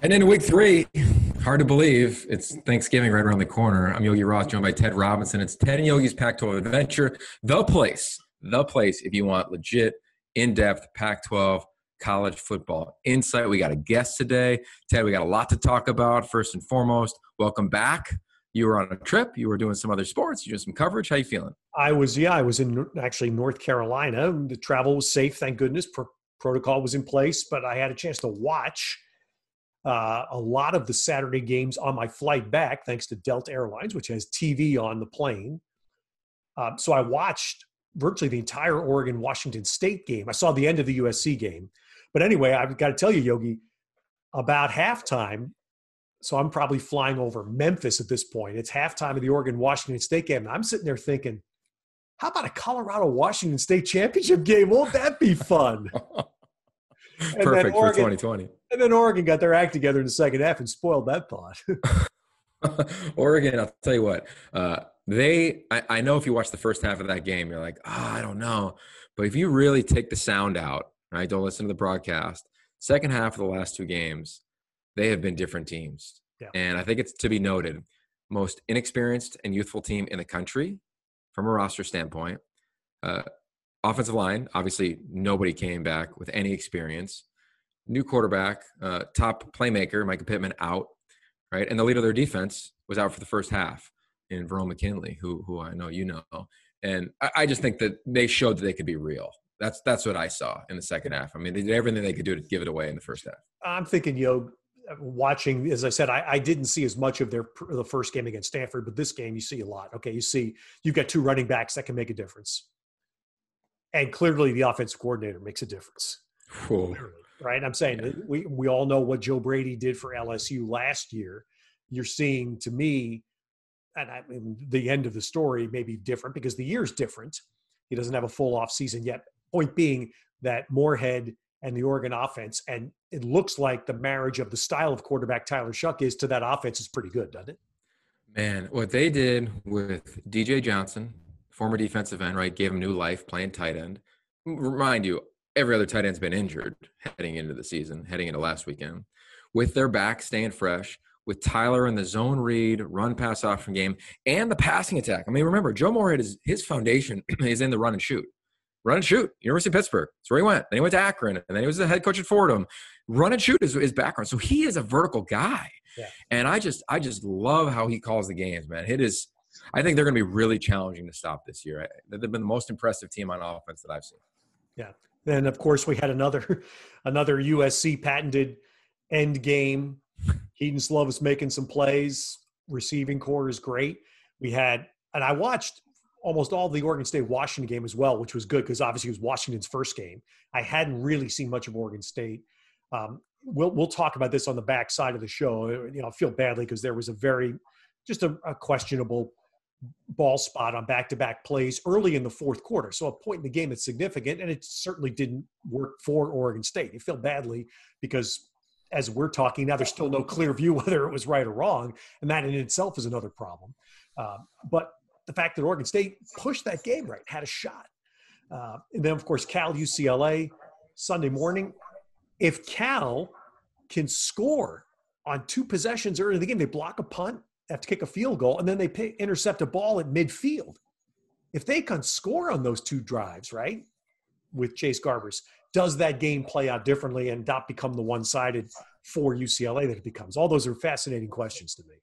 And then week three, hard to believe it's Thanksgiving right around the corner. I'm Yogi Roth, joined by Ted Robinson. It's Ted and Yogi's Pac-12 Adventure, the place, the place if you want legit, in-depth Pac-12 college football insight. We got a guest today, Ted. We got a lot to talk about. First and foremost, welcome back. You were on a trip. You were doing some other sports. You doing some coverage. How you feeling? I was. Yeah, I was in actually North Carolina. The travel was safe, thank goodness. Pro- protocol was in place, but I had a chance to watch uh, a lot of the Saturday games on my flight back, thanks to Delta Airlines, which has TV on the plane. Um, so I watched virtually the entire Oregon Washington State game. I saw the end of the USC game. But anyway, I've got to tell you, Yogi, about halftime, so I'm probably flying over Memphis at this point. It's halftime of the Oregon Washington State game. And I'm sitting there thinking, how about a Colorado Washington State championship game? Won't that be fun? Perfect Oregon, for 2020. And then Oregon got their act together in the second half and spoiled that thought. Oregon, I'll tell you what, uh, they, I, I, know if you watch the first half of that game, you're like, oh, I don't know. But if you really take the sound out, right, don't listen to the broadcast, second half of the last two games, they have been different teams. Yeah. And I think it's to be noted most inexperienced and youthful team in the country from a roster standpoint. Uh, offensive line, obviously, nobody came back with any experience. New quarterback, uh, top playmaker, Mycah Pittman out, right? And the leader of their defense was out for the first half in Verone McKinley, who who I know you know. And I, I just think that they showed that they could be real. That's that's what I saw in the second half. I mean, they did everything they could do to give it away in the first half. I'm thinking, yo, watching, as I said, I, I, didn't see as much of their the first game against Stanford, but this game you see a lot. Okay, you see you've got two running backs that can make a difference and clearly the offensive coordinator makes a difference. right? I'm saying yeah. we we all know what Joe Brady did for LSU last year. You're seeing to me, and I mean, the end of the story may be different because the year's different. He doesn't have a full off season yet. Point being that Moorhead and the Oregon offense, and it looks like the marriage of the style of quarterback Tyler Shough is to that offense is pretty good, doesn't it? Man, what they did with DJ Johnson, former defensive end, right? Gave him new life playing tight end. Remind you, every other tight end's been injured heading into the season, heading into last weekend. With their back staying fresh, with Tyler in the zone read, run pass option game, and the passing attack. I mean, remember, Joe Moorhead is his foundation is in the run and shoot. Run and shoot. University of Pittsburgh. That's where he went. Then he went to Akron, and then he was the head coach at Fordham. Run and shoot is his background. So he is a vertical guy. Yeah. And I just I just love how he calls the games, man. It is I think they're going to be really challenging to stop this year. They've been the most impressive team on offense that I've seen. Yeah. Then of course we had another another USC patented end game. Kedon Slovis making some plays. Receiving corps is great. We had, and I watched almost all the Oregon State Washington game as well, which was good because obviously it was Washington's first game. I hadn't really seen much of Oregon State. Um, we'll we'll talk about this on the back side of the show. You know, I feel badly because there was a very just a, a questionable ball spot on back-to-back plays early in the fourth quarter. So a point in the game that's significant, and it certainly didn't work for Oregon State. You feel badly because as we're talking now, there's still no clear view whether it was right or wrong, and that in itself is another problem. Uh, but the fact that Oregon State pushed that game right, had a shot, uh, and then of course Cal UCLA Sunday morning. If Cal can score on two possessions early in the game, they block a punt have to kick a field goal, and then they pay, intercept a ball at midfield. If they can score on those two drives, right, with Chase Garbers, does that game play out differently and not become the one-sided for UCLA that it becomes? All those are fascinating questions to me.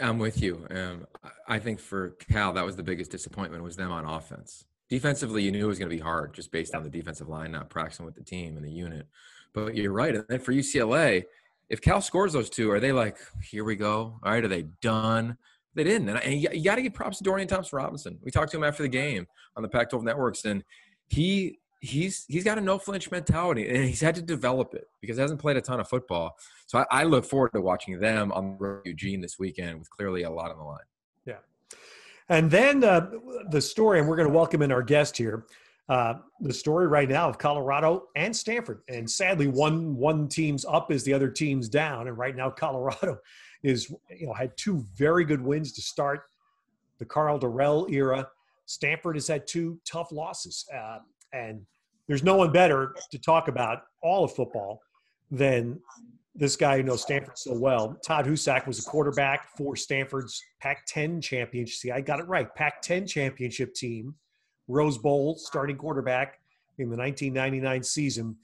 I'm with you. Um, I think for Cal, that was the biggest disappointment was them on offense. Defensively, you knew it was going to be hard just based on the defensive line not practicing with the team and the unit. But you're right. And then for UCLA, if Cal scores those two, are they like, here we go? All right, are they done? They didn't. And, and you, got to give props to Dorian Thompson Robinson. We talked to him after the game on the Pac 12 networks, and he he's he's got a no flinch mentality and he's had to develop it because he hasn't played a ton of football. So I, I look forward to watching them on the road Eugene this weekend with clearly a lot on the line. Yeah. And then uh, the story, and we're going to welcome in our guest here uh, the story right now of Colorado and Stanford. And sadly, one one team's up is the other team's down. And right now, Colorado is you know had two very good wins to start the Karl Dorrell era. Stanford has had two tough losses, uh, and there's no one better to talk about all of football than this guy who knows Stanford so well. Todd Husak was a quarterback for Stanford's Pac-10 championship. See, I got it right. Pac-10 championship team, Rose Bowl starting quarterback in the 1999 season,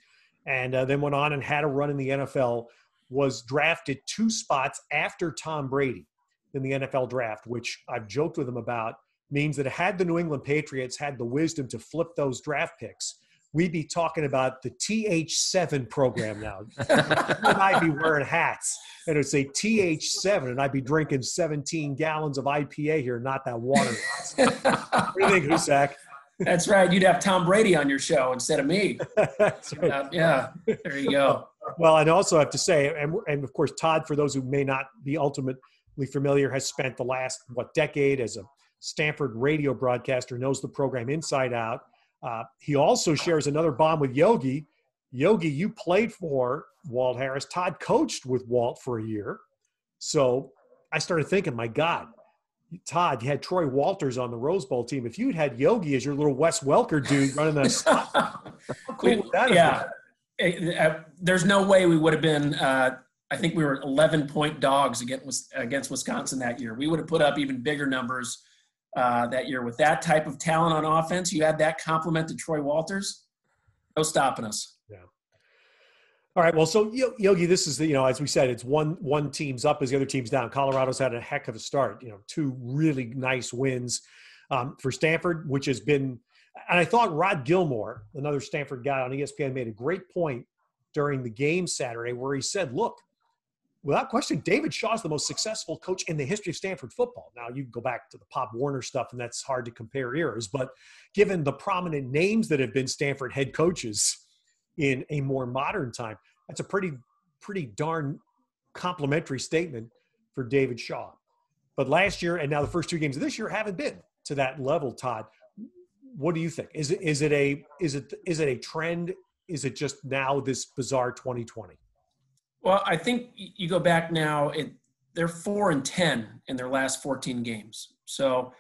and uh, then went on and had a run in the NFL. Was drafted two spots after Tom Brady in the NFL draft, which I've joked with him about. Means that had the New England Patriots had the wisdom to flip those draft picks, we'd be talking about the TH7 program now. and I'd be wearing hats and it'd say TH7 and I'd be drinking 17 gallons of IPA here, not that water. what do you think, Husak? That's right. You'd have Tom Brady on your show instead of me. Right. Uh, yeah, there you go. Well, and also have to say, and, and of course, Todd, for those who may not be ultimately familiar, has spent the last, what, decade as a Stanford radio broadcaster, knows the program inside out uh, he also shares another bond with Yogi. Yogi, you played for Walt Harris. Todd coached with Walt for a year. So I started thinking, my God, Todd, you had Troy Walters on the Rose Bowl team. If you'd had Yogi as your little Wes Welker dude running that spot, cool would that yeah. Uh, there's no way we would have been. Uh, I think we were 11 point dogs against against Wisconsin that year. We would have put up even bigger numbers uh, that year with that type of talent on offense. You had that compliment to Troy Walters. No stopping us. All right. Well, so Yogi, this is the you know as we said, it's one one team's up as the other team's down. Colorado's had a heck of a start. You know, two really nice wins um, for Stanford, which has been. And I thought Rod Gilmore, another Stanford guy on ESPN, made a great point during the game Saturday where he said, "Look, without question, David Shaw is the most successful coach in the history of Stanford football. Now, you go back to the Pop Warner stuff, and that's hard to compare eras. But given the prominent names that have been Stanford head coaches in a more modern time, that's a pretty, pretty darn complimentary statement for David Shaw. But last year and now the first two games of this year haven't been to that level, Todd. What do you think? Is it is it a is it is it a trend? Is it just now this bizarre 2020? Well, I think you go back now. It, they're four and ten in their last 14 games. So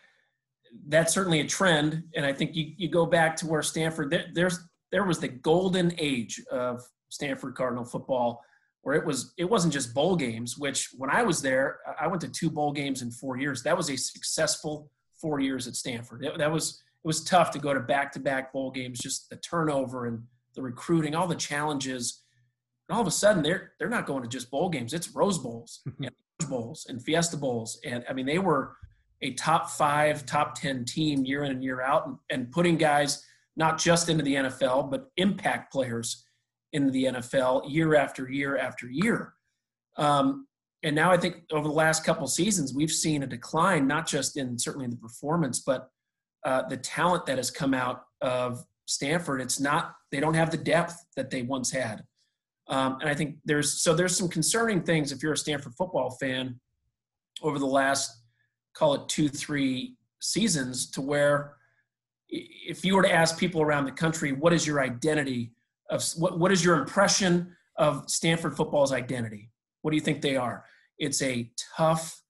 that's certainly a trend. And I think you, you go back to where Stanford there, there's there was the golden age of Stanford Cardinal football, where it was it wasn't just bowl games. Which when I was there, I went to two bowl games in four years. That was a successful four years at Stanford. It, that was it was tough to go to back to back bowl games. Just the turnover and the recruiting, all the challenges and all of a sudden, they're they're not going to just bowl games. It's Rose Bowls and Bowls and Fiesta Bowls. And I mean, they were a top five, top 10 team year in and year out and, and putting guys not just into the NFL, but impact players into the NFL year after year after year. Um, and now I think over the last couple seasons, we've seen a decline, not just in certainly in the performance, but uh, the talent that has come out of Stanford. It's not, they don't have the depth that they once had. Um, and I think there's so there's some concerning things if you're a Stanford football fan over the last call it two three seasons to where if you were to ask people around the country what is your identity of what, what is your impression of Stanford football's identity? What do you think they are? It's a tough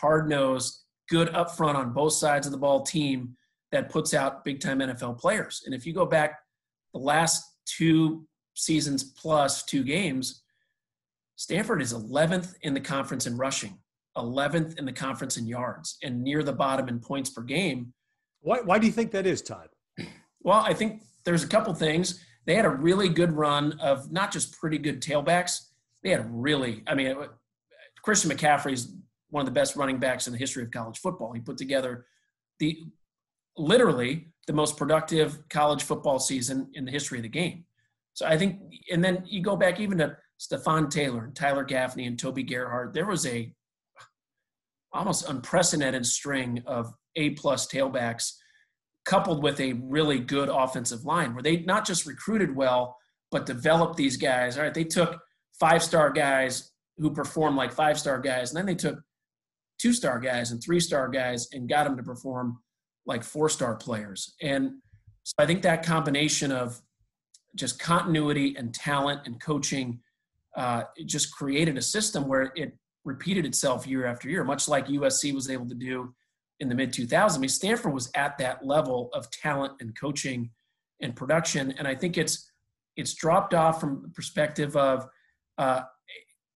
hard-nosed good upfront on both sides of the ball team that puts out big time NFL players. And if you go back the last two seasons plus two games, Stanford is 11th in the conference in rushing, 11th in the conference in yards, and near the bottom in points per game. Why, why do you think that is, Todd? Well, I think there's a couple things. They had a really good run of not just pretty good tailbacks. They had really, I mean, uh, Christian McCaffrey is one of the best running backs in the history of college football. He put together the literally the most productive college football season in the history of the game. So I think, and then you go back even to Stepfan Taylor and Tyler Gaffney and Toby Gerhart. There was a almost unprecedented string of A plus tailbacks coupled with a really good offensive line where they not just recruited well, but developed these guys. All right, they took five star guys who perform like five star guys, and then they took two star guys and three star guys and got them to perform like four star players. And so I think that combination of just continuity and talent and coaching uh, just created a system where it repeated itself year after year, much like USC was able to do in the mid 2000s. I mean, Stanford was at that level of talent and coaching and production, and I think it's it's dropped off from the perspective of uh,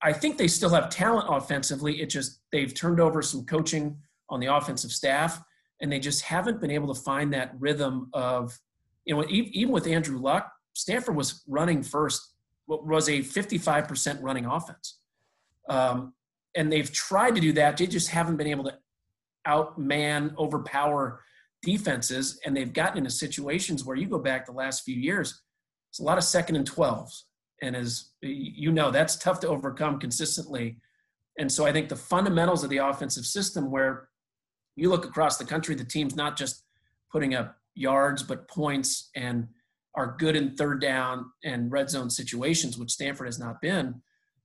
I think they still have talent offensively. It just they've turned over some coaching on the offensive staff, and they just haven't been able to find that rhythm of, you know, even with Andrew Luck, Stanford was running first, what was a 55% running offense. Um, and they've tried to do that. They just haven't been able to outman, overpower defenses. And they've gotten into situations where you go back the last few years, it's a lot of second and 12s. And as you know, that's tough to overcome consistently. And so I think the fundamentals of the offensive system, where you look across the country, the team's not just putting up yards, but points and are good in third down and red zone situations, which Stanford has not been.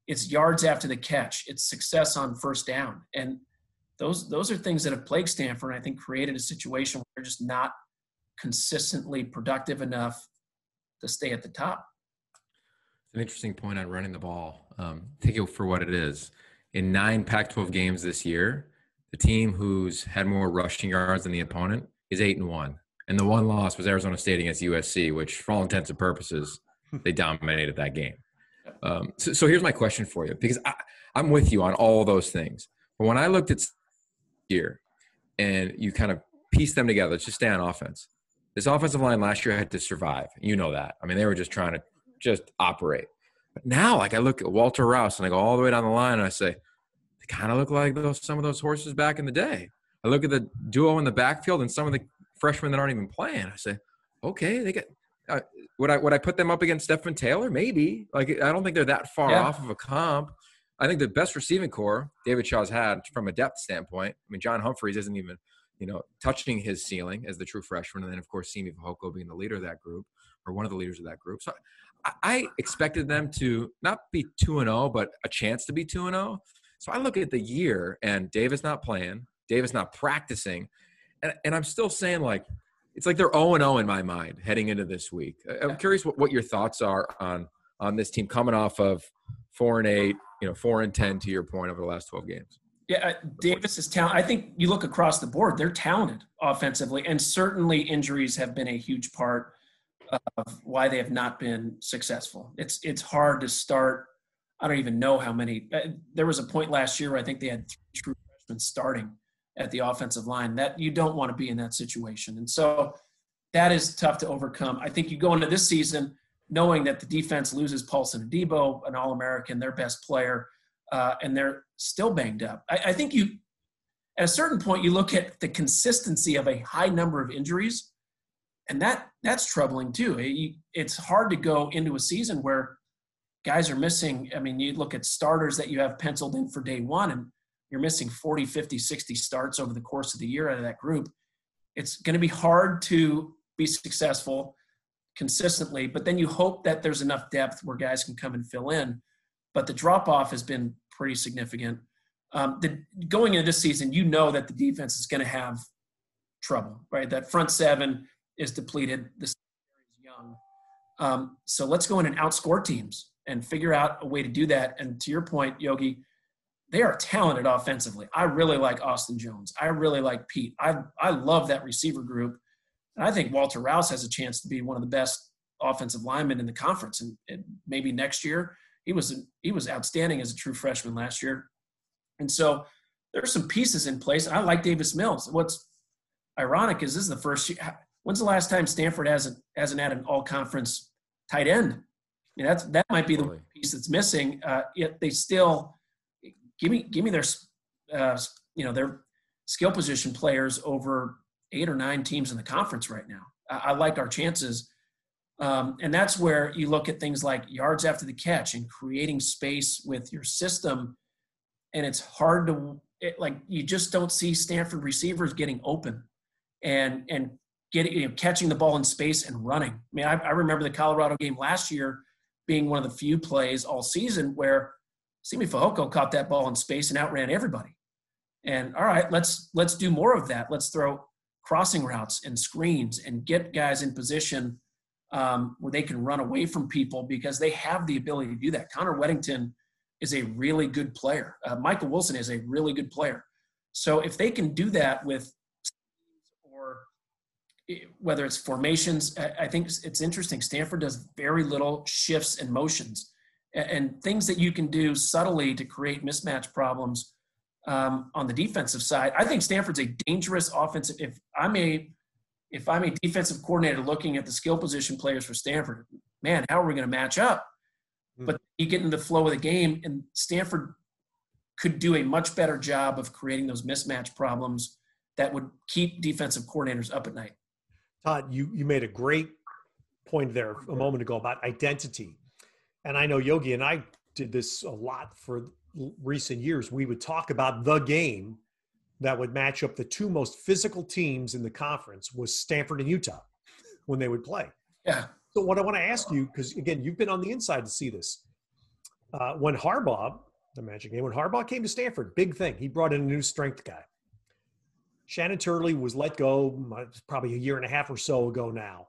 It's yards after the catch. It's success on first down. And those those are things that have plagued Stanford. And I think created a situation where they're just not consistently productive enough to stay at the top. An interesting point on running the ball. Um, take it for what it is. In nine Pac-12 games this year, the team who's had more rushing yards than the opponent is eight and one, and the one loss was Arizona State against USC, which, for all intents and purposes, they dominated that game. Um, so, so, here's my question for you, because I, I'm with you on all those things. But when I looked at year and you kind of piece them together, let's just stay on offense. This offensive line last year had to survive. You know that. I mean, they were just trying to just operate. But now, like I look at Walter Rouse and I go all the way down the line and I say, they kind of look like those some of those horses back in the day. I look at the duo in the backfield and some of the freshmen that aren't even playing. I say, okay, they get. Uh, would I would I put them up against Stepfan Taylor? Maybe. Like I don't think they're that far yeah. off of a comp. I think the best receiving corps David Shaw's had from a depth standpoint. I mean, John Humphreys isn't even you know touching his ceiling as the true freshman, and then of course Simi Fehoko being the leader of that group or one of the leaders of that group. So I, I expected them to not be two and zero, oh, but a chance to be two and zero. Oh. So I look at the year, and Davis not playing, Davis not practicing, and, and I'm still saying like it's like they're 0 0 in my mind heading into this week. I'm curious what, what your thoughts are on on this team coming off of four and eight, you know, four and ten to your point over the last 12 games. Yeah, uh, Davis is talent. I think you look across the board; they're talented offensively, and certainly injuries have been a huge part of why they have not been successful. It's it's hard to start. I don't even know how many. Uh, there was a point last year where I think they had three true freshmen starting at the offensive line. That you don't want to be in that situation, and so that is tough to overcome. I think you go into this season knowing that the defense loses Paulson Adebo, an All-American, their best player, uh, and they're still banged up. I, I think you, at a certain point, you look at the consistency of a high number of injuries and that that's troubling too. It, it's hard to go into a season where guys are missing. I mean, you look at starters that you have penciled in for day one, and you're missing 40, 50, 60 starts over the course of the year out of that group. It's going to be hard to be successful consistently, but then you hope that there's enough depth where guys can come and fill in. But the drop off has been pretty significant. Um, the, going into this season, you know that the defense is going to have trouble, right? That front seven is depleted. The is young. Um, so let's go in and outscore teams and figure out a way to do that. And to your point, Yogi, they are talented offensively. I really like Austin Jones. I really like Pete. I I love that receiver group. And I think Walter Rouse has a chance to be one of the best offensive linemen in the conference. And, and maybe next year, he was he was outstanding as a true freshman last year. And so there's some pieces in place. I like Davis Mills. What's ironic is this is the first year. When's the last time Stanford hasn't hasn't had an all conference tight end? I mean, that's that might be the piece that's missing. Uh, yet they still give me give me their uh, you know their skill position players over eight or nine teams in the conference right now. I, I like our chances, um, and that's where you look at things like yards after the catch and creating space with your system. And it's hard to it, like you just don't see Stanford receivers getting open and and getting you know, catching the ball in space and running. I mean, I, I, remember the Colorado game last year being one of the few plays all season where Simi Fehoko caught that ball in space and outran everybody. And all right, let's let's do more of that. Let's throw crossing routes and screens and get guys in position um, where they can run away from people because they have the ability to do that. Connor Wedington is a really good player. Uh, Michael Wilson is a really good player. So if they can do that with or whether it's formations, I think it's interesting. Stanford does very little shifts and motions. And, things that you can do subtly to create mismatch problems um, on the defensive side. I think Stanford's a dangerous offensive. If I'm a if I'm a defensive coordinator looking at the skill position players for Stanford, man, how are we going to match up? Mm. But you get into the flow of the game, and Stanford could do a much better job of creating those mismatch problems that would keep defensive coordinators up at night. Todd, you, you made a great point there a moment ago about identity. And I know Yogi and I did this a lot for recent years. We would talk about the game that would match up the two most physical teams in the conference was Stanford and Utah when they would play. Yeah. So what I want to ask you, because again, you've been on the inside to see this. Uh, when Harbaugh, the Magic game, when Harbaugh came to Stanford, big thing. He brought in a new strength guy. Shannon Turley was let go probably a year and a half or so ago now.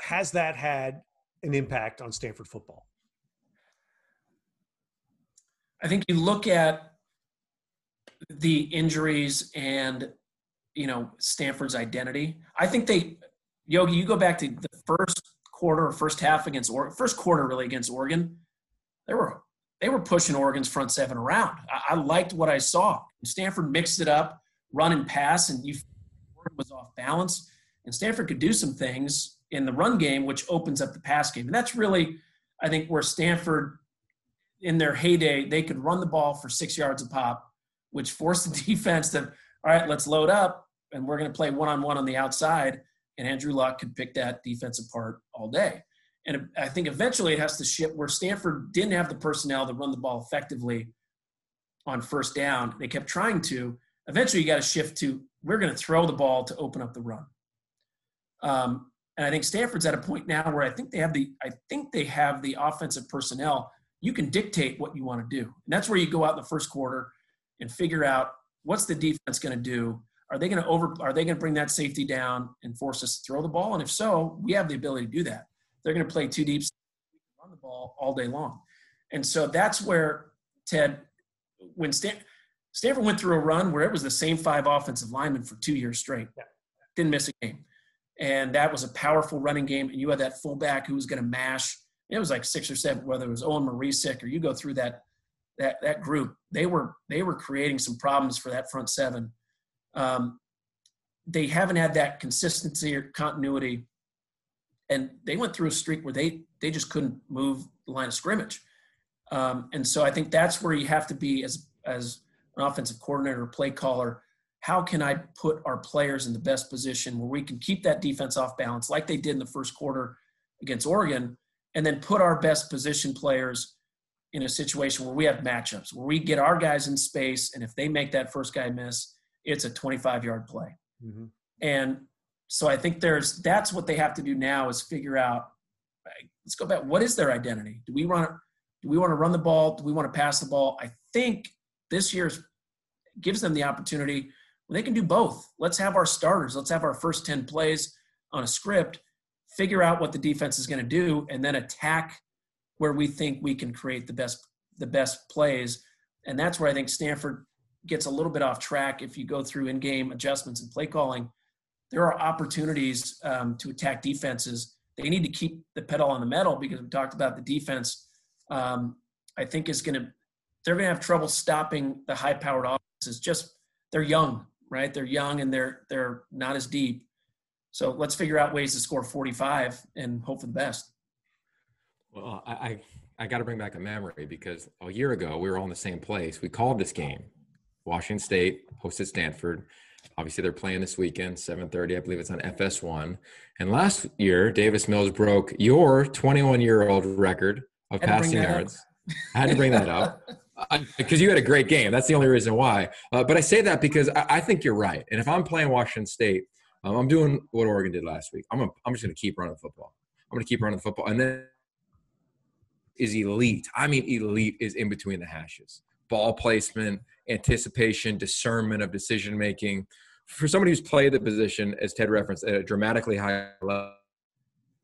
Has that had an impact on Stanford football? I think you look at the injuries and you know Stanford's identity. I think they Yogi, you go back to the first quarter or first half against or first quarter really against Oregon. They were they were pushing Oregon's front seven around. I, I liked what I saw. Stanford mixed it up, run and pass, and you was off balance. And Stanford could do some things in the run game, which opens up the pass game. And that's really, I think, where Stanford, in their heyday, they could run the ball for six yards a pop, which forced the defense to, all right, let's load up, and we're going to play one on one on the outside. And Andrew Luck could pick that defense apart all day. And I think eventually it has to shift where Stanford didn't have the personnel to run the ball effectively on first down. They kept trying to. Eventually, you got to shift to we're going to throw the ball to open up the run. Um, and I think Stanford's at a point now where I think they have the I think they have the offensive personnel. You can dictate what you want to do, and that's where you go out in the first quarter and figure out what's the defense going to do. Are they going to over? Are they going to bring that safety down and force us to throw the ball? And if so, we have the ability to do that they're going to play two deep, run the ball all day long. And so that's where Ted, when Stan, Stanford went through a run where it was the same five offensive linemen for two years straight, didn't miss a game. And that was a powerful running game. And you had that fullback who was going to mash. It was like six or seven, whether it was Owen Marecic or you go through that that that group. They were they were creating some problems for that front seven. Um, they haven't had that consistency or continuity and they went through a streak where they they just couldn't move the line of scrimmage. Um, and so I think that's where you have to be as as an offensive coordinator or play caller. How can I put our players in the best position where we can keep that defense off balance, like they did in the first quarter against Oregon, and then put our best position players in a situation where we have matchups, where we get our guys in space, and if they make that first guy miss, it's a 25 yard play. Mm-hmm. And so I think there's that's what they have to do now is figure out. Let's go back. What is their identity? Do we want to do we want to run the ball? Do we want to pass the ball? I think this year gives them the opportunity when they can do both. Let's have our starters. Let's have our first ten plays on a script. Figure out what the defense is going to do, and then attack where we think we can create the best the best plays. And that's where I think Stanford gets a little bit off track if you go through in-game adjustments and play calling there are opportunities um, to attack defenses. They need to keep the pedal on the metal because we talked about the defense. Um, I think is going to they're going to have trouble stopping the high-powered offenses. Just they're young, right? They're young and they're they're not as deep. So let's figure out ways to score 45 and hope for the best. Well, I I, I got to bring back a memory because a year ago we were all in the same place. We called this game. Washington State hosted Stanford. Obviously, they're playing this weekend, 7:30. I believe it's on FS1. And last year, Davis Mills broke your 21-year-old record of passing yards. I had to bring that up because you had a great game. That's the only reason why. Uh, but I say that because I, I, think you're right. And if I'm playing Washington State, um, I'm doing what Oregon did last week. I'm a, I'm just going to keep running football. I'm going to keep running the football, and then is elite. I mean, elite is in between the hashes. Ball placement, anticipation, discernment of decision making. For somebody who's played the position, as Ted referenced, at a dramatically high level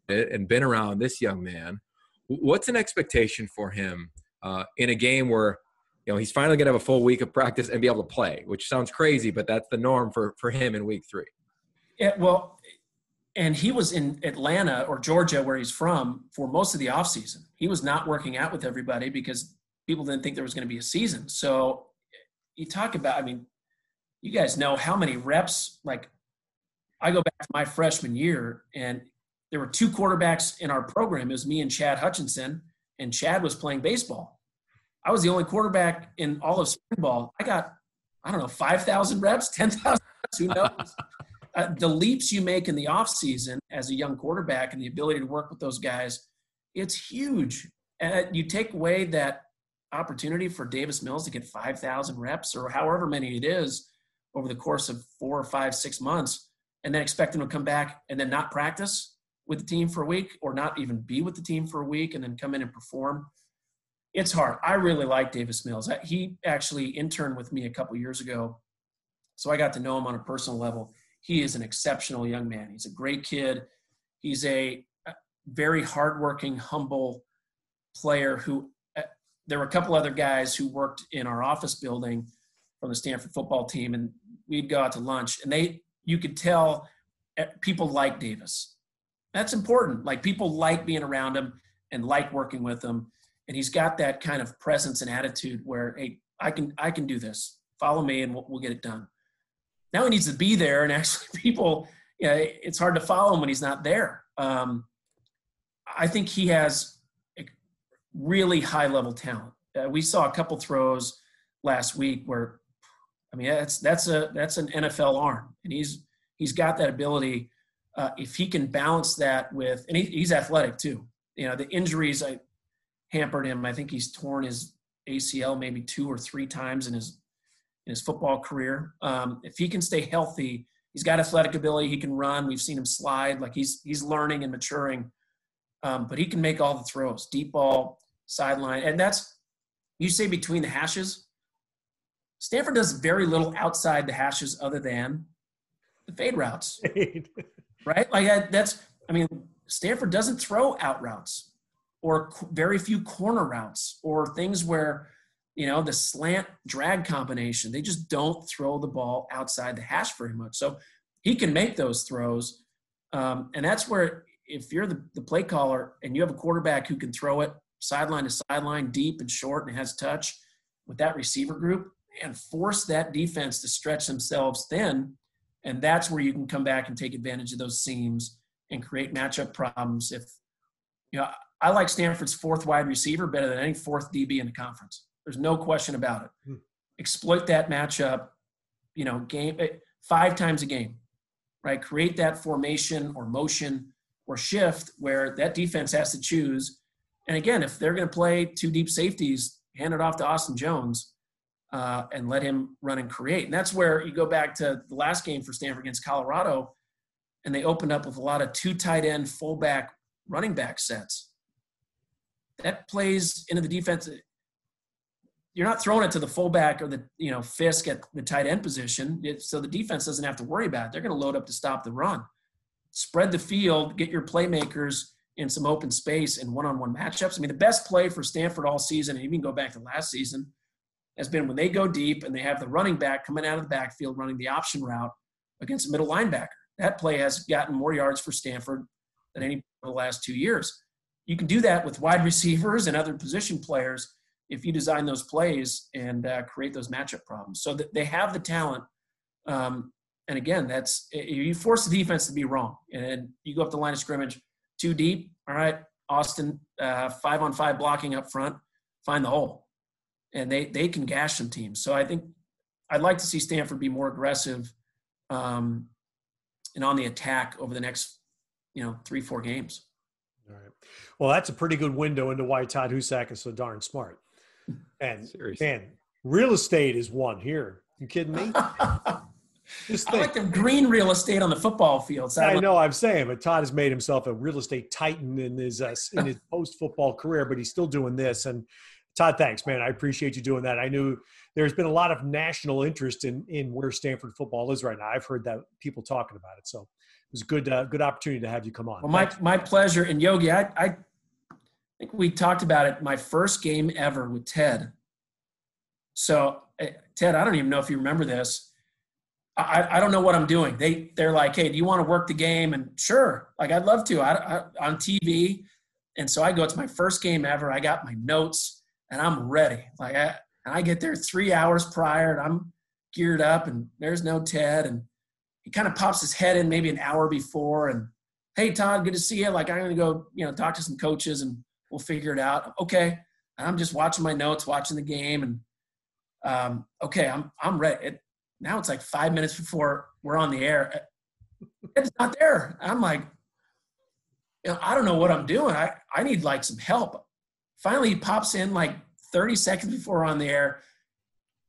and been around this young man, what's an expectation for him uh, in a game where you know he's finally going to have a full week of practice and be able to play, which sounds crazy, but that's the norm for for him in week three. Yeah, well, and he was in Atlanta or Georgia, where he's from, for most of the offseason. He was not working out with everybody because people didn't think there was going to be a season. So you talk about, I mean, you guys know how many reps. Like, I go back to my freshman year, and there were two quarterbacks in our program. It was me and Chad Hutchinson, and Chad was playing baseball. I was the only quarterback in all of spring ball. I got, I don't know, 5,000 reps, 10,000 reps, who knows? uh, the leaps you make in the off season as a young quarterback and the ability to work with those guys, it's huge. And you take away that opportunity for Davis Mills to get 5,000 reps or however many it is over the course of four or five, six months, and then expect him to come back and then not practice with the team for a week or not even be with the team for a week and then come in and perform. It's hard. I really like Davis Mills. He actually interned with me a couple years ago, so I got to know him on a personal level he is an exceptional young man. He's a great kid. He's a very hardworking, humble player who uh, there were a couple other guys who worked in our office building from the Stanford football team, and we'd go out to lunch, and they you could tell uh, people like Davis. That's important. Like people like being around him and like working with him, and he's got that kind of presence and attitude where hey, I can I can do this. Follow me, and we'll, we'll get it done. Now he needs to be there and actually people you know, it's hard to follow him when he's not there. Um, i think he has really high level talent. Uh, we saw a couple throws last week where i mean that's that's a that's an nfl arm. And he's he's got that ability. Uh, if he can balance that with and he, he's athletic too. You know the injuries i hampered him i think he's torn his acl maybe two or three times in his in his football career. Um, if he can stay healthy, he's got athletic ability. He can run. We've seen him slide. Like he's he's learning and maturing. Um, but he can make all the throws, deep ball, sideline, and that's you say between the hashes. Stanford does very little outside the hashes other than the fade routes, right? Like that's I mean Stanford doesn't throw out routes or very few corner routes or things where you know, the slant drag combination. They just don't throw the ball outside the hash very much. So he can make those throws. Um, and that's where, if you're the, the play caller and you have a quarterback who can throw it sideline to sideline, deep and short, and has touch with that receiver group, and force that defense to stretch themselves thin. And that's where you can come back and take advantage of those seams and create matchup problems. If, you know, I like Stanford's fourth wide receiver better than any fourth DB in the conference. There's no question about it. Hmm. Exploit that matchup, you know, game eh, five times a game, right? Create that formation or motion or shift where that defense has to choose. And again, if they're going to play two deep safeties, hand it off to Austin Jones uh, and let him run and create. And that's where you go back to the last game for Stanford against Colorado, and they opened up with a lot of two tight end, fullback, running back sets. That plays into the defense you're not throwing it to the fullback or the you know Fisk at the tight end position, it, so the defense doesn't have to worry about it. They're going to load up to stop the run. Spread the field, get your playmakers in some open space and one-on-one matchups. I mean, the best play for Stanford all season, and even go back to last season, has been when they go deep and they have the running back coming out of the backfield running the option route against a middle linebacker. That play has gotten more yards for Stanford than any of the last two years. You can do that with wide receivers and other position players if you design those plays and uh, create those matchup problems. So that they have the talent. Um, and again, that's you force the defense to be wrong, and you go up the line of scrimmage too deep. All right, Austin, uh, five on five blocking up front, find the hole, and they they can gash some teams. So I think I'd like to see Stanford be more aggressive um, and on the attack over the next you know three four games. All right. Well, that's a pretty good window into why Todd Husak is so darn smart. And Seriously. man, real estate is one here. You kidding me? Just I like the green real estate on the football field. So I, I know I'm saying, but Todd has made himself a real estate titan in his uh, in his post football career, but he's still doing this. And Todd, thanks, man. I appreciate you doing that. I knew there's been a lot of national interest in in where Stanford football is right now. I've heard that people talking about it, so was a good uh, good opportunity to have you come on. Well, my my pleasure. And Yogi, I, I think we talked about it my first game ever with Ted. So, eh, Ted, I don't even know if you remember this. I, I don't know what I'm doing. They they're like, hey, do you want to work the game? And sure, like I'd love to. I, I on TV, and so I go. It's my first game ever. I got my notes, and I'm ready. Like I I get there three hours prior, and I'm geared up, and there's no Ted, and he kind of pops his head in maybe an hour before, and hey Todd, good to see you. Like I'm gonna go, you know, talk to some coaches, and we'll figure it out. Okay, I'm just watching my notes, watching the game, and um, okay, I'm I'm ready. It, now it's like five minutes before we're on the air. It's not there. I'm like, you know, I don't know what I'm doing. I, I need like some help. Finally, he pops in like 30 seconds before we're on the air.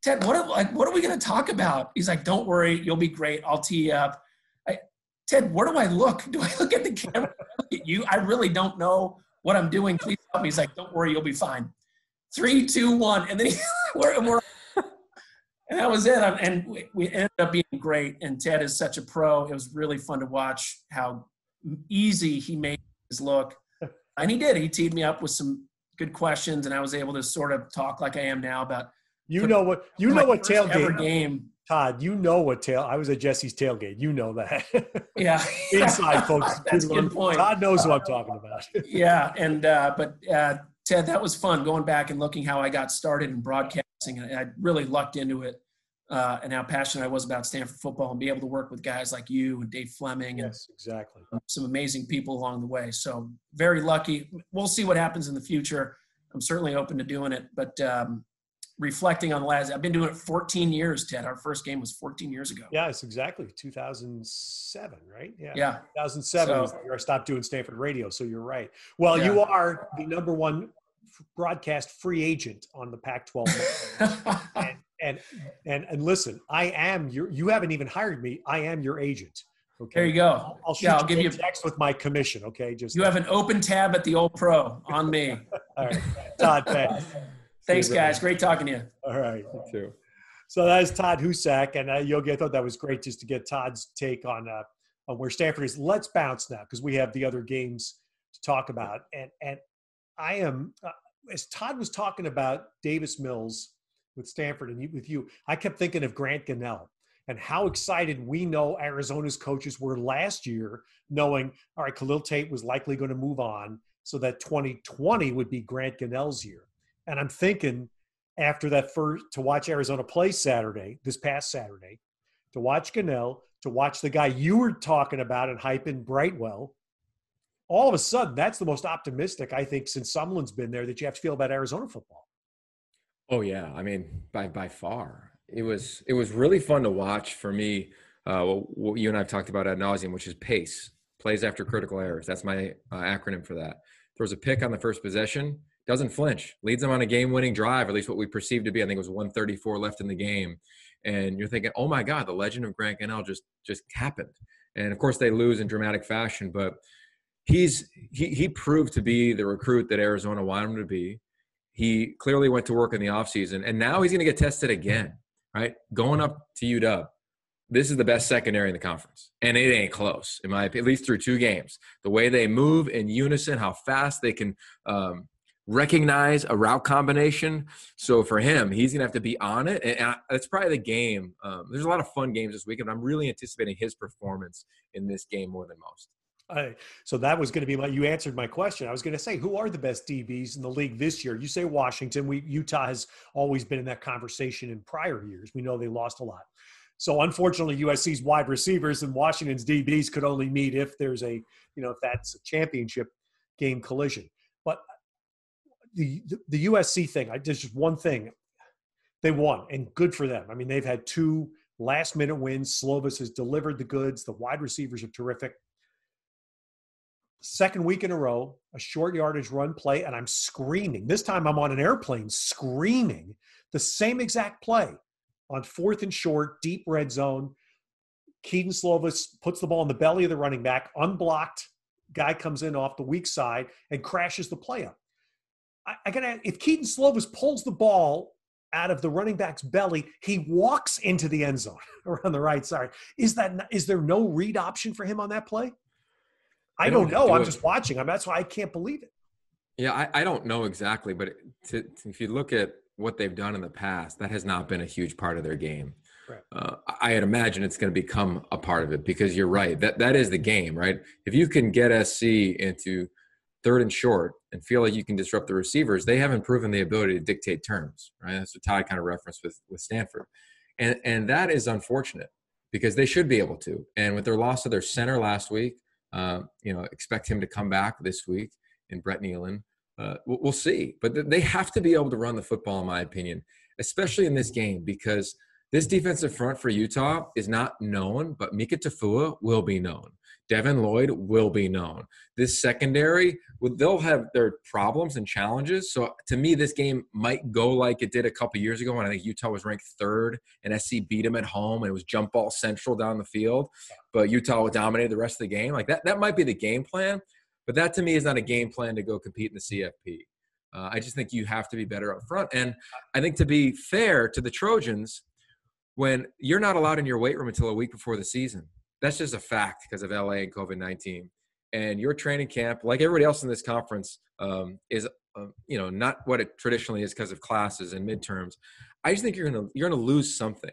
Ted, what are, like what are we going to talk about? He's like, don't worry, you'll be great. I'll tee you up. I, Ted, where do I look? Do I look at the camera? at you? I really don't know what I'm doing. Please help me. He's like, don't worry, you'll be fine. Three, two, one, and then he, we're, we're and that was it. And we ended up being great. And Ted is such a pro. It was really fun to watch how easy he made his look. And he did. He teed me up with some good questions, and I was able to sort of talk like I am now about. You know what? You know what tailgate game. Todd, you know what tail. I was at Jesse's tailgate. You know that. Yeah. Inside, folks. That's a good point. Todd knows what I'm talking about. yeah, and uh, but uh, Ted, that was fun going back and looking how I got started in broadcasting and I really lucked into it. Uh, and how passionate I was about Stanford football and be able to work with guys like you and Dave Fleming and yes, exactly some amazing people along the way. So very lucky. We'll see what happens in the future. I'm certainly open to doing it, but um, reflecting on the last, I've been doing it 14 years. Ted, our first game was 14 years ago. Yeah, it's exactly 2007, right? Yeah, yeah. 2007 so, I stopped doing Stanford radio. So you're right. Well, yeah. you are the number one broadcast free agent on the Pac-12, and, and and and listen, I am your. You haven't even hired me. I am your agent. Okay. There you go. I'll, I'll yeah, I'll give you a text with my commission. Okay, just you have an open tab at the Old Pro on me. All right, Todd. Thanks. Thanks, guys. Great talking to you. All right, you too. So that is Todd Husak, and uh, Yogi. I thought that was great just to get Todd's take on uh, on where Stanford is. Let's bounce now because we have the other games to talk about, and and I am uh, as Todd was talking about Davis Mills with Stanford and you, with you, I kept thinking of Grant Gunnell and how excited we know Arizona's coaches were last year, knowing, all right, Khalil Tate was likely going to move on, so that 2020 would be Grant Gunnell's year. And I'm thinking after that first to watch Arizona play Saturday, this past Saturday, to watch Gunnell, to watch the guy you were talking about and hyping Brightwell, all of a sudden, that's the most optimistic I think since Sumlin's been there that you have to feel about Arizona football. Oh yeah, I mean by by far, it was it was really fun to watch for me. Uh, what you and I've talked about ad nauseum, which is pace, plays after critical errors. That's my uh, acronym for that. Throws a pick on the first possession, doesn't flinch, leads them on a game-winning drive, at least what we perceived to be. I think it was 134 left in the game, and you're thinking, oh my God, the legend of Grant Gunnell just just happened. And of course, they lose in dramatic fashion, but he's he he proved to be the recruit that Arizona wanted him to be. He clearly went to work in the offseason, and now he's going to get tested again, right? Going up to UW. This is the best secondary in the conference, and it ain't close, in my opinion, at least through two games. The way they move in unison, how fast they can um, recognize a route combination. So for him, he's going to have to be on it. And that's probably the game. Um, there's a lot of fun games this weekend. I'm really anticipating his performance in this game more than most. I, so that was going to be my. You answered my question. I was going to say, who are the best DBs in the league this year? You say Washington. We Utah has always been in that conversation in prior years. We know they lost a lot. So unfortunately, USC's wide receivers and Washington's DBs could only meet if there's a, you know, if that's a championship game collision. But the the, USC thing, I just one thing. They won, and good for them. I mean, they've had two last minute wins. Slovis has delivered the goods. The wide receivers are terrific second week in a row, a short yardage run play, and I'm screaming. This time I'm on an airplane screaming the same exact play on fourth and short, deep red zone. Kedon Slovis puts the ball in the belly of the running back, unblocked. Guy comes in off the weak side and crashes the play up. I, I gotta if Kedon Slovis pulls the ball out of the running back's belly, he walks into the end zone around the right side. Is that is there no read option for him on that play? I don't, don't know. Do I'm it. just watching. I mean, that's why I can't believe it. Yeah, I, I don't know exactly, but to, to, if you look at what they've done in the past, that has not been a huge part of their game. Right. Uh, I had imagine it's going to become a part of it because you're right. That that is the game, right? If you can get SC into third and short and feel like you can disrupt the receivers, they haven't proven the ability to dictate terms, right? That's what Todd kind of referenced with with Stanford, and and that is unfortunate because they should be able to. And with their loss of their center last week, uh, you know, expect him to come back this week in Brett Neilon. Uh, we'll see, but they have to be able to run the football, in my opinion, especially in this game because this defensive front for Utah is not known, but Mika Tafua will be known. Devin Lloyd will be known. This secondary, they'll have their problems and challenges. So to me, this game might go like it did a couple years ago when I think Utah was ranked third and SC beat them at home and it was jump ball central down the field. But Utah dominated the rest of the game. Like that, that might be the game plan. But that to me is not a game plan to go compete in the CFP. Uh, I just think you have to be better up front. And I think to be fair to the Trojans, when you're not allowed in your weight room until a week before the season, that's just a fact because of LA and COVID 19. And your training camp, like everybody else in this conference, um, is uh, you know not what it traditionally is because of classes and midterms. I just think you're gonna you're gonna lose something.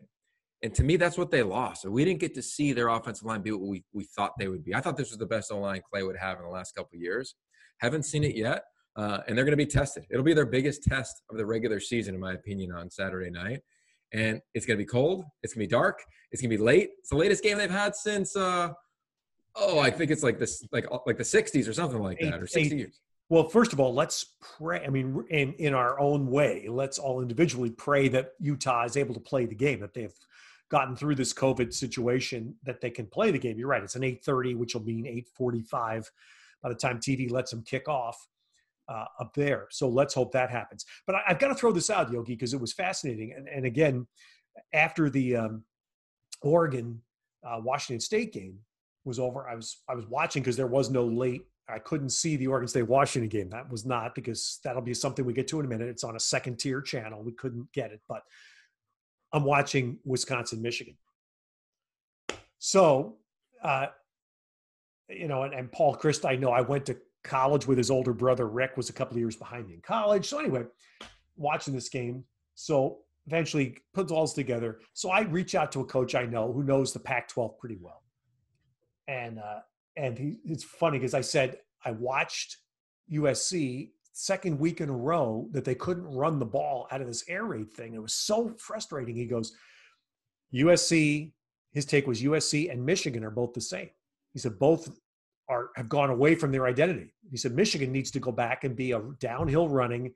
And to me, that's what they lost. We didn't get to see their offensive line be what we, we thought they would be. I thought this was the best O line Clay would have in the last couple years. Haven't seen it yet, uh, and they're going to be tested. It'll be their biggest test of the regular season, in my opinion, on Saturday night and it's going to be cold. It's going to be dark. It's going to be late. It's the latest game they've had since, uh, oh, I think it's like this, like uh, like the '60s or something like that, or 60 years. Well, first of all, let's pray. I mean, in in our own way, let's all individually pray that Utah is able to play the game, that they've gotten through this COVID situation, that they can play the game. You're right; it's an 8:30, which will mean 8:45 by the time TV lets them kick off uh, up there. So let's hope that happens. But I, have got to throw this out, Yogi, because it was fascinating. And, and again, after the um, Oregon uh, Washington State game was over, I was I was watching because there was no late. I couldn't see the Oregon State Washington game. That was not because that'll be something we get to in a minute. It's on a second tier channel. We couldn't get it, but I'm watching Wisconsin Michigan. So, uh, you know, and, and Paul Chryst, I know I went to college with his older brother Rick was a couple of years behind me in college. So anyway, watching this game. So eventually puts all this together. So I reach out to a coach I know who knows the Pac-12 pretty well. And uh, and he, it's funny because I said I watched USC second week in a row that they couldn't run the ball out of this air raid thing. It was so frustrating. He goes, USC. His take was USC and Michigan are both the same. He said both are have gone away from their identity. He said Michigan needs to go back and be a downhill running,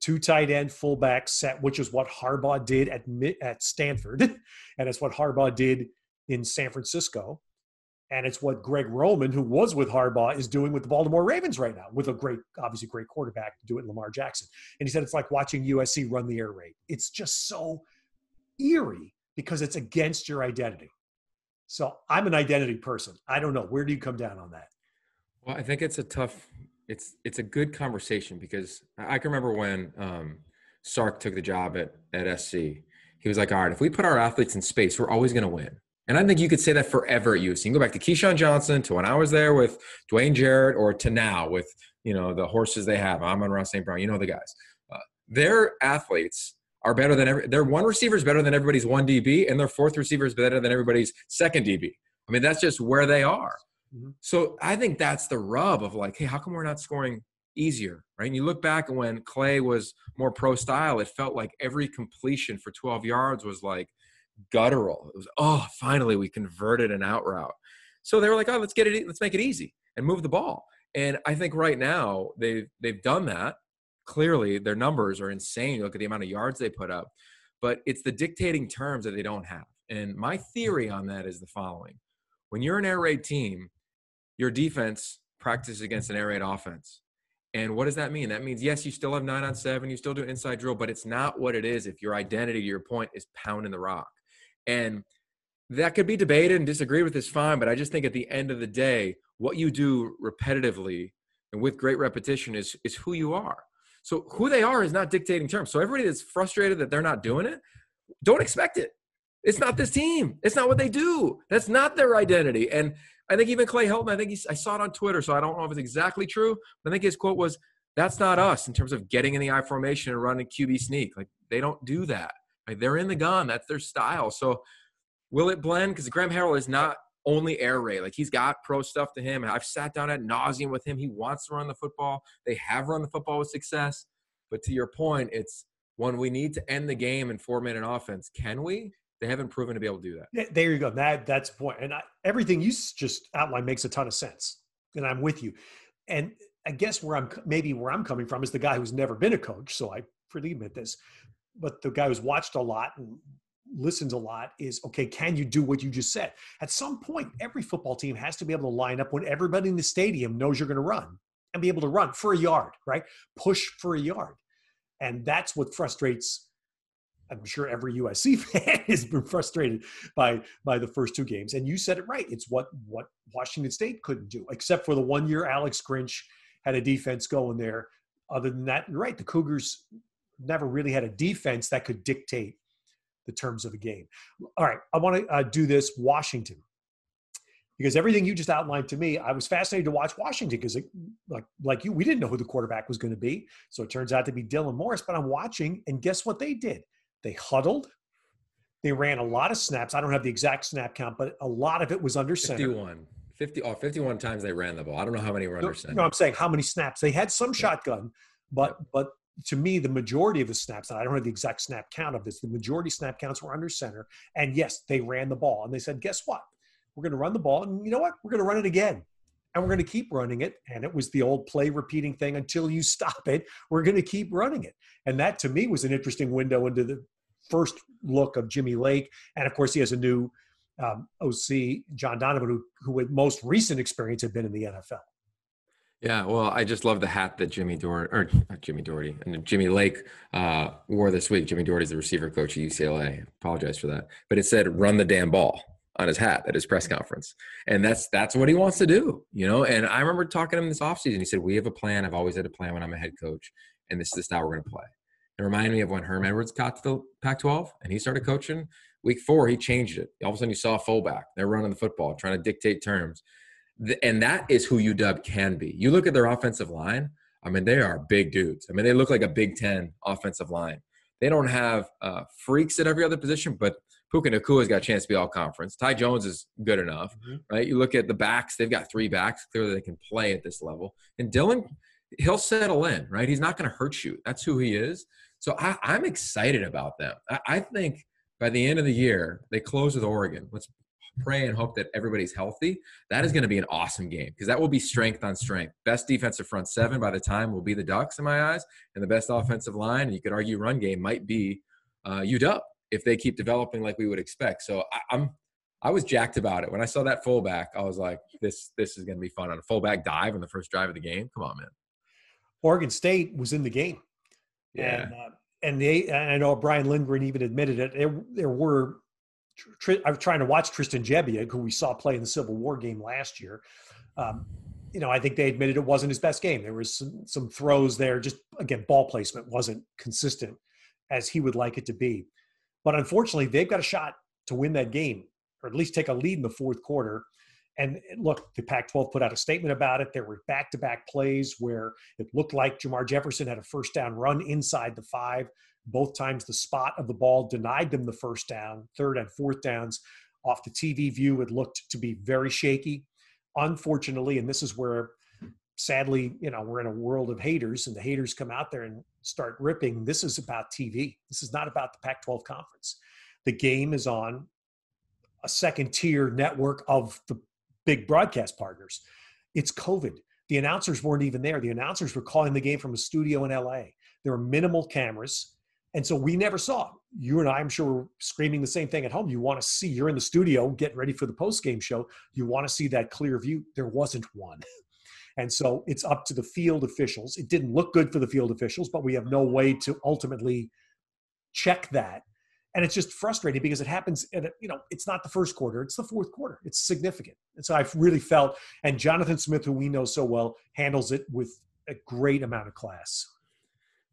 two tight end fullback set, which is what Harbaugh did at at Stanford, and it's what Harbaugh did in San Francisco, and it's what Greg Roman, who was with Harbaugh, is doing with the Baltimore Ravens right now, with a great, obviously great quarterback to do it, Lamar Jackson. And he said it's like watching USC run the air raid. It's just so eerie because it's against your identity. So I'm an identity person. I don't know. Where do you come down on that? Well, I think it's a tough. It's it's a good conversation because I can remember when um, Sark took the job at at SC. He was like, "All right, if we put our athletes in space, we're always going to win." And I think you could say that forever at USC. You can go back to Keyshawn Johnson to when I was there with Dwayne Jarrett, or to now with you know the horses they have. Amon-Ra St. Brown. You know the guys. Uh, their athletes are better than every, their one receiver is better than everybody's one DB, and their fourth receiver is better than everybody's second DB. I mean, that's just where they are. Mm-hmm. So I think that's the rub of like, hey, how come we're not scoring easier, right? And you look back when Clay was more pro style, it felt like every completion for 12 yards was like guttural. It was, oh, finally we converted an out route. So they were like, oh, let's get it, let's make it easy and move the ball. And I think right now they've they've done that clearly their numbers are insane. Look at the amount of yards they put up, but it's the dictating terms that they don't have. And my theory on that is the following when you're an air raid team, your defense practices against an air raid offense. And what does that mean? That means, yes, you still have nine on seven, you still do inside drill, but it's not what it is if your identity, your point, is pounding the rock. And that could be debated and disagreed with is fine, but I just think at the end of the day, what you do repetitively and with great repetition is is who you are. So who they are is not dictating terms. So everybody that's frustrated that they're not doing it, don't expect it. It's not this team. It's not what they do. That's not their identity. And I think even Clay Helton, I think he's, I saw it on Twitter, so I don't know if it's exactly true. But I think his quote was, "That's not us in terms of getting in the I formation and running QB sneak. Like they don't do that. Like they're in the gun. That's their style. So will it blend? Because Graham Harrell is not only air raid. Like he's got pro stuff to him. I've sat down at nauseum with him. He wants to run the football. They have run the football with success. But to your point, it's when we need to end the game in four minute offense. Can we? They haven't proven to be able to do that. There you go. That that's the point. And I, everything you just outlined makes a ton of sense. And I'm with you. And I guess where I'm maybe where I'm coming from is the guy who's never been a coach. So I freely admit this. But the guy who's watched a lot and listens a lot is okay, can you do what you just said? At some point, every football team has to be able to line up when everybody in the stadium knows you're going to run and be able to run for a yard, right? Push for a yard. And that's what frustrates I'm sure every USC fan has been frustrated by by the first two games. And you said it right. It's what what Washington State couldn't do, except for the one year Alex Grinch had a defense going there. Other than that, you're right. The Cougars never really had a defense that could dictate the terms of a game. All right, I want to uh, do this Washington because everything you just outlined to me, I was fascinated to watch Washington because, like like you, we didn't know who the quarterback was going to be. So it turns out to be Dylan Morris. But I'm watching, and guess what they did? They huddled. They ran a lot of snaps. I don't have the exact snap count, but a lot of it was under center. 51. 50, oh, 51 times they ran the ball. I don't know how many were under center. No, I'm saying how many snaps. They had some shotgun, but but to me, the majority of the snaps, and I don't have the exact snap count of this, the majority snap counts were under center. And yes, they ran the ball. And they said, guess what? We're going to run the ball. And you know what? We're going to run it again. And we're going to keep running it. And it was the old play repeating thing until you stop it. We're going to keep running it. And that to me was an interesting window into the first look of Jimmy Lake. And of course, he has a new um, OC, John Donovan, who, who with most recent experience had been in the NFL. Yeah, well, I just love the hat that Jimmie Dougherty or not Jimmie Dougherty and Jimmy Lake uh, wore this week. Jimmie Dougherty's the receiver coach at UCLA. Apologize for that, but it said "Run the damn ball" on his hat at his press conference, and that's that's what he wants to do, you know. And I remember talking to him this offseason. He said, "We have a plan. I've always had a plan when I'm a head coach, and this is the style we're going to play." It reminded me of when Herm Edwards got to the Pac-12 and he started coaching. Week four, he changed it. All of a sudden, you saw a fullback. They're running the football, trying to dictate terms and that is who UW can be. You look at their offensive line. I mean, they are big dudes. I mean, they look like a Big Ten offensive line. They don't have uh, freaks at every other position, but Puka Nacua's got a chance to be all conference. Ty Jones is good enough, mm-hmm. right? You look at the backs; they've got three backs. Clearly, they can play at this level. And Dylan, he'll settle in, right? He's not going to hurt you. That's who he is. So I, am excited about them. I, I think by the end of the year, they close with Oregon. Let's pray and hope that everybody's healthy. That is going to be an awesome game because that will be strength on strength. Best defensive front seven by the time will be the Ducks in my eyes, and the best offensive line. And you could argue run game might be uh, UW if they keep developing like we would expect. So I, I'm I was jacked about it when I saw that fullback. I was like, this this is going to be fun on a fullback dive on the first drive of the game. Come on, man. Oregon State was in the game. Yeah. And, uh, and they, and I know Brian Lindgren even admitted it. There, there were I was trying to watch Tristan Gebbia, who we saw play in the Civil War game last year. Um, you know, I think they admitted it wasn't his best game. There was some, some throws there. Just again, ball placement wasn't consistent as he would like it to be. But unfortunately, they've got a shot to win that game, or at least take a lead in the fourth quarter. And look, the Pac 12 put out a statement about it. There were back to back plays where it looked like Jermar Jefferson had a first down run inside the five. Both times the spot of the ball denied them the first down. Third and fourth downs off the TV view, it looked to be very shaky. Unfortunately, and this is where sadly, you know, we're in a world of haters and the haters come out there and start ripping. This is about TV. This is not about the Pac 12 conference. The game is on a second tier network of the big broadcast partners. It's COVID. The announcers weren't even there. The announcers were calling the game from a studio in LA. There were minimal cameras. And so we never saw. You and I, I'm sure, were screaming the same thing at home. You want to see, you're in the studio getting ready for the post game show. You want to see that clear view. There wasn't one. And so it's up to the field officials. It didn't look good for the field officials, but we have no way to ultimately check that. And it's just frustrating because it happens, and you know, it's not the first quarter; it's the fourth quarter. It's significant, and so I've really felt. And Jonathan Smith, who we know so well, handles it with a great amount of class.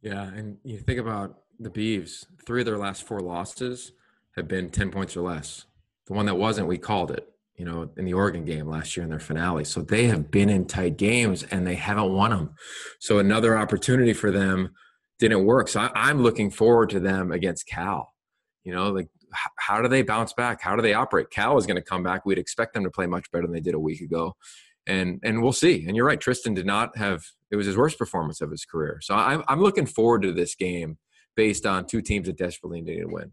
Yeah, and you think about the Beavs, three of their last four losses have been 10 points or less. The one that wasn't, we called it, you know, in the Oregon game last year in their finale. So they have been in tight games and they haven't won them. So another opportunity for them didn't work. So I, am looking forward to them against Cal. You know, like how do they bounce back? How do they operate? Cal is going to come back. We'd expect them to play much better than they did a week ago, and and we'll see. And you're right, Tristan did not have it was his worst performance of his career. So I'm I'm looking forward to this game based on two teams that desperately need to win.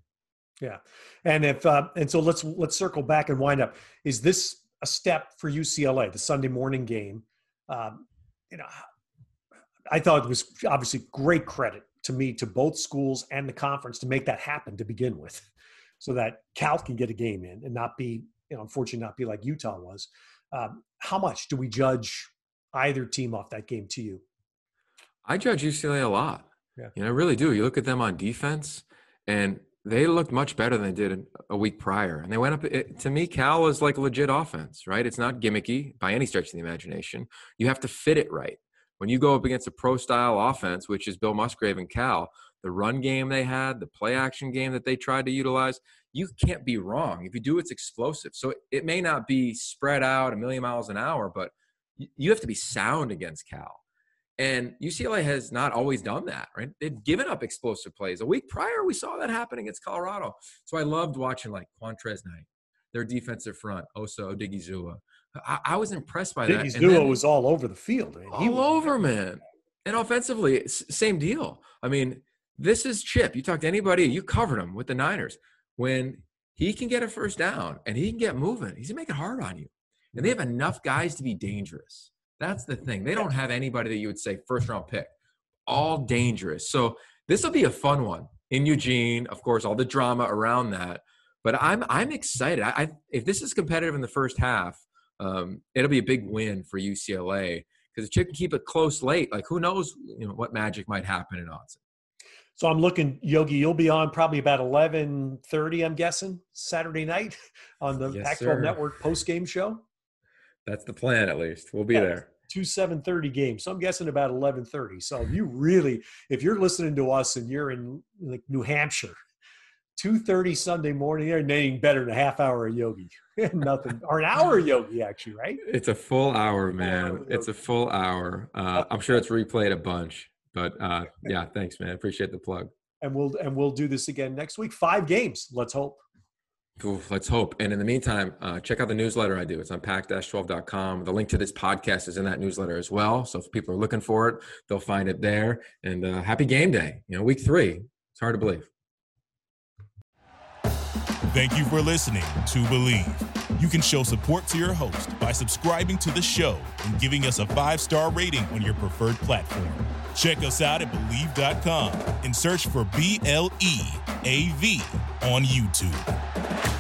Yeah, and if uh, and so let's let's circle back and wind up. Is this a step for UCLA, the Sunday morning game? Um, you know, I thought it was obviously great credit to me to both schools and the conference to make that happen to begin with, so that Cal can get a game in and not be, you know, unfortunately not be like Utah was. Um, how much do we judge either team off that game to you? I judge UCLA a lot. Yeah. You know, I really do. You look at them on defense, and they looked much better than they did a week prior. And they went up. It, to me, Cal is like legit offense, right? It's not gimmicky by any stretch of the imagination. You have to fit it right. When you go up against a pro style offense, which is Bill Musgrave and Cal, the run game they had, the play action game that they tried to utilize, you can't be wrong. If you do, it's explosive. So it may not be spread out a million miles an hour, but you have to be sound against Cal. And UCLA has not always done that, right? They've given up explosive plays. A week prior, we saw that happen against Colorado. So I loved watching like Qwuantrezz Knight, their defensive front, Osa Odighizuwa. I, I was impressed by that. Odighizuwa was all over the field. I mean, all was, over, man. And offensively, same deal. I mean, this is Chip. You talk to anybody, you covered him with the Niners. When he can get a first down and he can get moving, he's going to make it hard on you. And they mm-hmm. have enough guys to be dangerous. That's the thing. They don't have anybody that you would say first round pick. All dangerous. So this will be a fun one in Eugene. Of course, all the drama around that. But I'm I'm excited. I, I if this is competitive in the first half, um, it'll be a big win for UCLA because if you can keep it close late, like who knows, you know, what magic might happen in Autzen. So I'm looking, Yogi. You'll be on probably about 11:30, I'm guessing, Saturday night on the yes, Pac-12 Network post game show. That's the plan, at least. We'll be yeah, there. Two seven thirty games. So I'm guessing about eleven thirty. So you really, if you're listening to us and you're in like New Hampshire, two thirty Sunday morning, you're naming better than a half hour of yogi. Nothing, or an hour of yogi, actually, right? It's a full hour, man. It's a full hour. Uh, I'm sure it's replayed a bunch, but uh, yeah, thanks, man. Appreciate the plug. And we'll and we'll do this again next week. Five games. Let's hope. Let's hope. And in the meantime, uh, check out the newsletter I do. It's on pac-12.com. The link to this podcast is in that newsletter as well. So if people are looking for it, they'll find it there. And uh, happy game day. You know, week three. It's hard to believe. Thank you for listening to Believe. You can show support to your host by subscribing to the show and giving us a five-star rating on your preferred platform. Check us out at Bleav.com and search for B L E A V on YouTube.